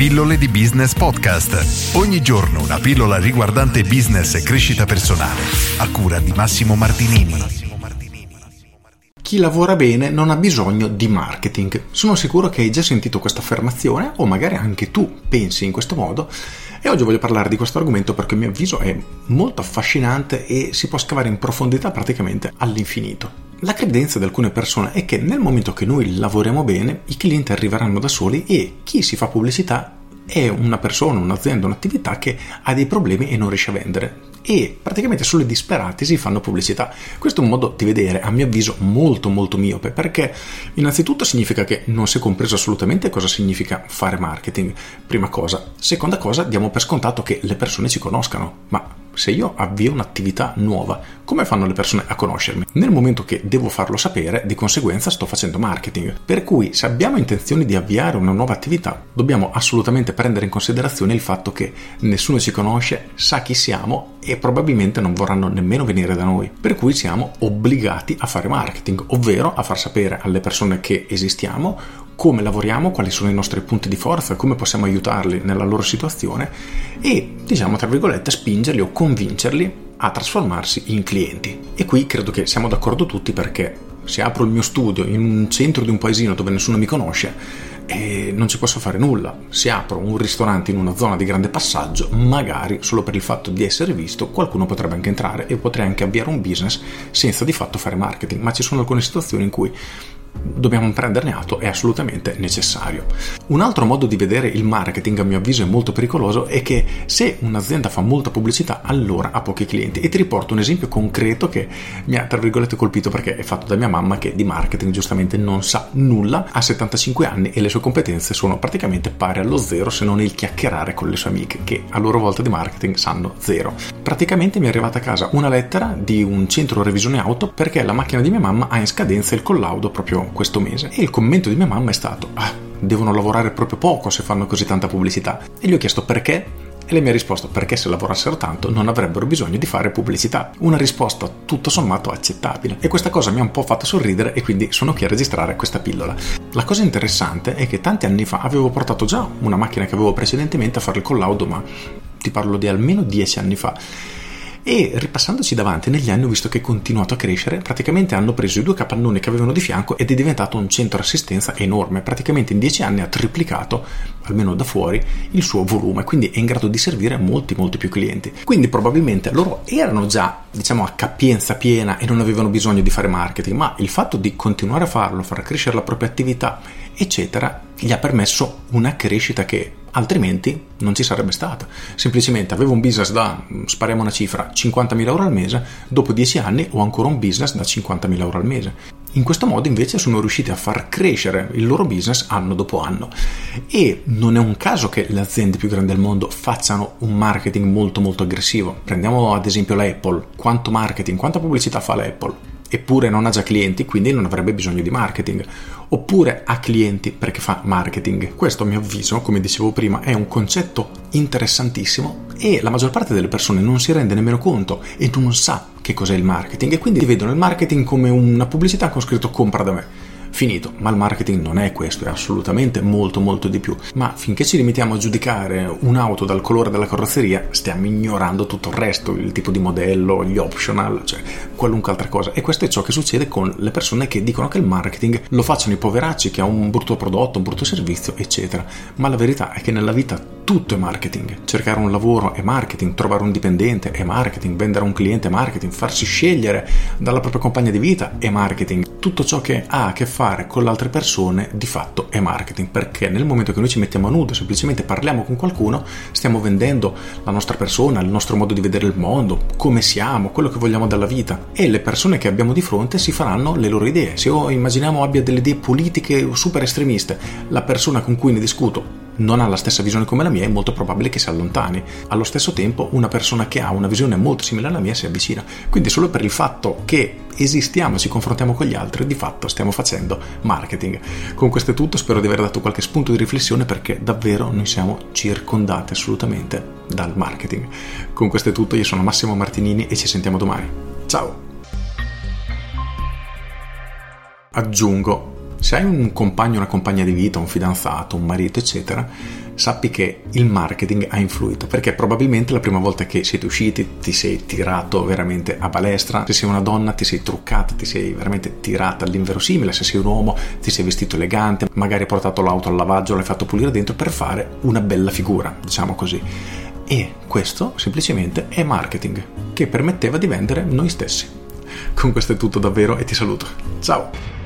Pillole di Business Podcast. Ogni giorno una pillola riguardante business e crescita personale. A cura di Massimo Martinini. Chi lavora bene non ha bisogno di marketing. Sono sicuro che hai già sentito questa affermazione o magari anche tu pensi in questo modo e oggi voglio parlare di questo argomento perché a mio avviso è molto affascinante e si può scavare in profondità praticamente all'infinito. La credenza di alcune persone è che nel momento che noi lavoriamo bene, i clienti arriveranno da soli e chi si fa pubblicità è una persona, un'azienda, un'attività che ha dei problemi e non riesce a vendere e praticamente solo i disperati si fanno pubblicità. Questo è un modo di vedere, a mio avviso, molto molto miope, perché innanzitutto significa che non si è compreso assolutamente cosa significa fare marketing, prima cosa. Seconda cosa, diamo per scontato che le persone ci conoscano, ma se io avvio un'attività nuova, come fanno le persone a conoscermi? Nel momento che devo farlo sapere, di conseguenza sto facendo marketing. Per cui se abbiamo intenzione di avviare una nuova attività, dobbiamo assolutamente prendere in considerazione il fatto che nessuno ci conosce, sa chi siamo e probabilmente non vorranno nemmeno venire da noi. Per cui siamo obbligati a fare marketing, ovvero a far sapere alle persone che esistiamo come lavoriamo, quali sono i nostri punti di forza, come possiamo aiutarli nella loro situazione e, diciamo, tra virgolette, spingerli o convincerli a trasformarsi in clienti. E qui credo che siamo d'accordo tutti perché se apro il mio studio in un centro di un paesino dove nessuno mi conosce, eh, non ci posso fare nulla. Se apro un ristorante in una zona di grande passaggio, magari solo per il fatto di essere visto, qualcuno potrebbe anche entrare e potrei anche avviare un business senza di fatto fare marketing. Ma ci sono alcune situazioni in cui dobbiamo prenderne atto, è assolutamente necessario. Un altro modo di vedere il marketing, a mio avviso, è molto pericoloso è che se un'azienda fa molta pubblicità, allora ha pochi clienti. E ti riporto un esempio concreto che mi ha, tra virgolette, colpito perché è fatto da mia mamma che di marketing giustamente non sa nulla, ha 75 anni e le sue competenze sono praticamente pari allo zero se non il chiacchierare con le sue amiche che a loro volta di marketing sanno zero. Praticamente mi è arrivata a casa una lettera di un centro revisione auto perché la macchina di mia mamma ha in scadenza il collaudo proprio questo mese e il commento di mia mamma è stato ah, devono lavorare proprio poco se fanno così tanta pubblicità e gli ho chiesto perché e lei mi ha risposto perché se lavorassero tanto non avrebbero bisogno di fare pubblicità. Una risposta tutto sommato accettabile. E questa cosa mi ha un po' fatto sorridere e quindi sono qui a registrare questa pillola. La cosa interessante è che tanti anni fa avevo portato già una macchina che avevo precedentemente a fare il collaudo, ma ti parlo di almeno dieci anni fa e ripassandoci davanti negli anni ho visto che è continuato a crescere, praticamente hanno preso i due capannoni che avevano di fianco ed è diventato un centro assistenza enorme, praticamente in dieci anni ha triplicato, almeno da fuori, il suo volume, quindi è in grado di servire molti molti più clienti. Quindi probabilmente loro erano già, diciamo, a capienza piena e non avevano bisogno di fare marketing, ma il fatto di continuare a farlo, far crescere la propria attività, eccetera, gli ha permesso una crescita che altrimenti non ci sarebbe stata. Semplicemente avevo un business da, spariamo una cifra, 50.000 euro al mese, dopo 10 anni ho ancora un business da 50.000 euro al mese. In questo modo invece sono riusciti a far crescere il loro business anno dopo anno e non è un caso che le aziende più grandi del mondo facciano un marketing molto molto aggressivo. Prendiamo ad esempio la Apple, quanto marketing, quanta pubblicità fa l'Apple? Eppure non ha già clienti, quindi non avrebbe bisogno di marketing, oppure ha clienti perché fa marketing. Questo a mio avviso, come dicevo prima, è un concetto interessantissimo e la maggior parte delle persone non si rende nemmeno conto e non sa che cos'è il marketing e quindi vedono il marketing come una pubblicità con scritto compra da me finito. Ma il marketing non è questo, è assolutamente molto molto di più. Ma finché ci limitiamo a giudicare un'auto dal colore della carrozzeria, stiamo ignorando tutto il resto, il tipo di modello, gli optional, cioè qualunque altra cosa. E questo è ciò che succede con le persone che dicono che il marketing lo facciano i poveracci, che ha un brutto prodotto, un brutto servizio, eccetera. Ma la verità è che nella vita tutto è marketing. Cercare un lavoro è marketing, trovare un dipendente è marketing, vendere a un cliente è marketing, farsi scegliere dalla propria compagna di vita è marketing. Tutto ciò che ha a che fare con le altre persone di fatto è marketing, perché nel momento che noi ci mettiamo a nudo, semplicemente parliamo con qualcuno, stiamo vendendo la nostra persona, il nostro modo di vedere il mondo, come siamo, quello che vogliamo dalla vita e le persone che abbiamo di fronte si faranno le loro idee. Se io immaginiamo abbia delle idee politiche super estremiste, la persona con cui ne discuto non ha la stessa visione come la mia, è molto probabile che si allontani. Allo stesso tempo, una persona che ha una visione molto simile alla mia si avvicina. Quindi, solo per il fatto che esistiamo e ci confrontiamo con gli altri, di fatto stiamo facendo marketing. Con questo è tutto, spero di aver dato qualche spunto di riflessione perché davvero noi siamo circondati assolutamente dal marketing. Con questo è tutto, io sono Massimo Martinini e ci sentiamo domani. Ciao! Aggiungo Se hai un compagno, una compagna di vita, un fidanzato, un marito, eccetera, sappi che il marketing ha influito perché probabilmente la prima volta che siete usciti ti sei tirato veramente a palestra, se sei una donna ti sei truccata, ti sei veramente tirata all'inverosimile, se sei un uomo ti sei vestito elegante, magari hai portato l'auto al lavaggio, l'hai fatto pulire dentro per fare una bella figura, diciamo così. E questo semplicemente è marketing che permetteva di vendere noi stessi. Con questo è tutto davvero e ti saluto. Ciao!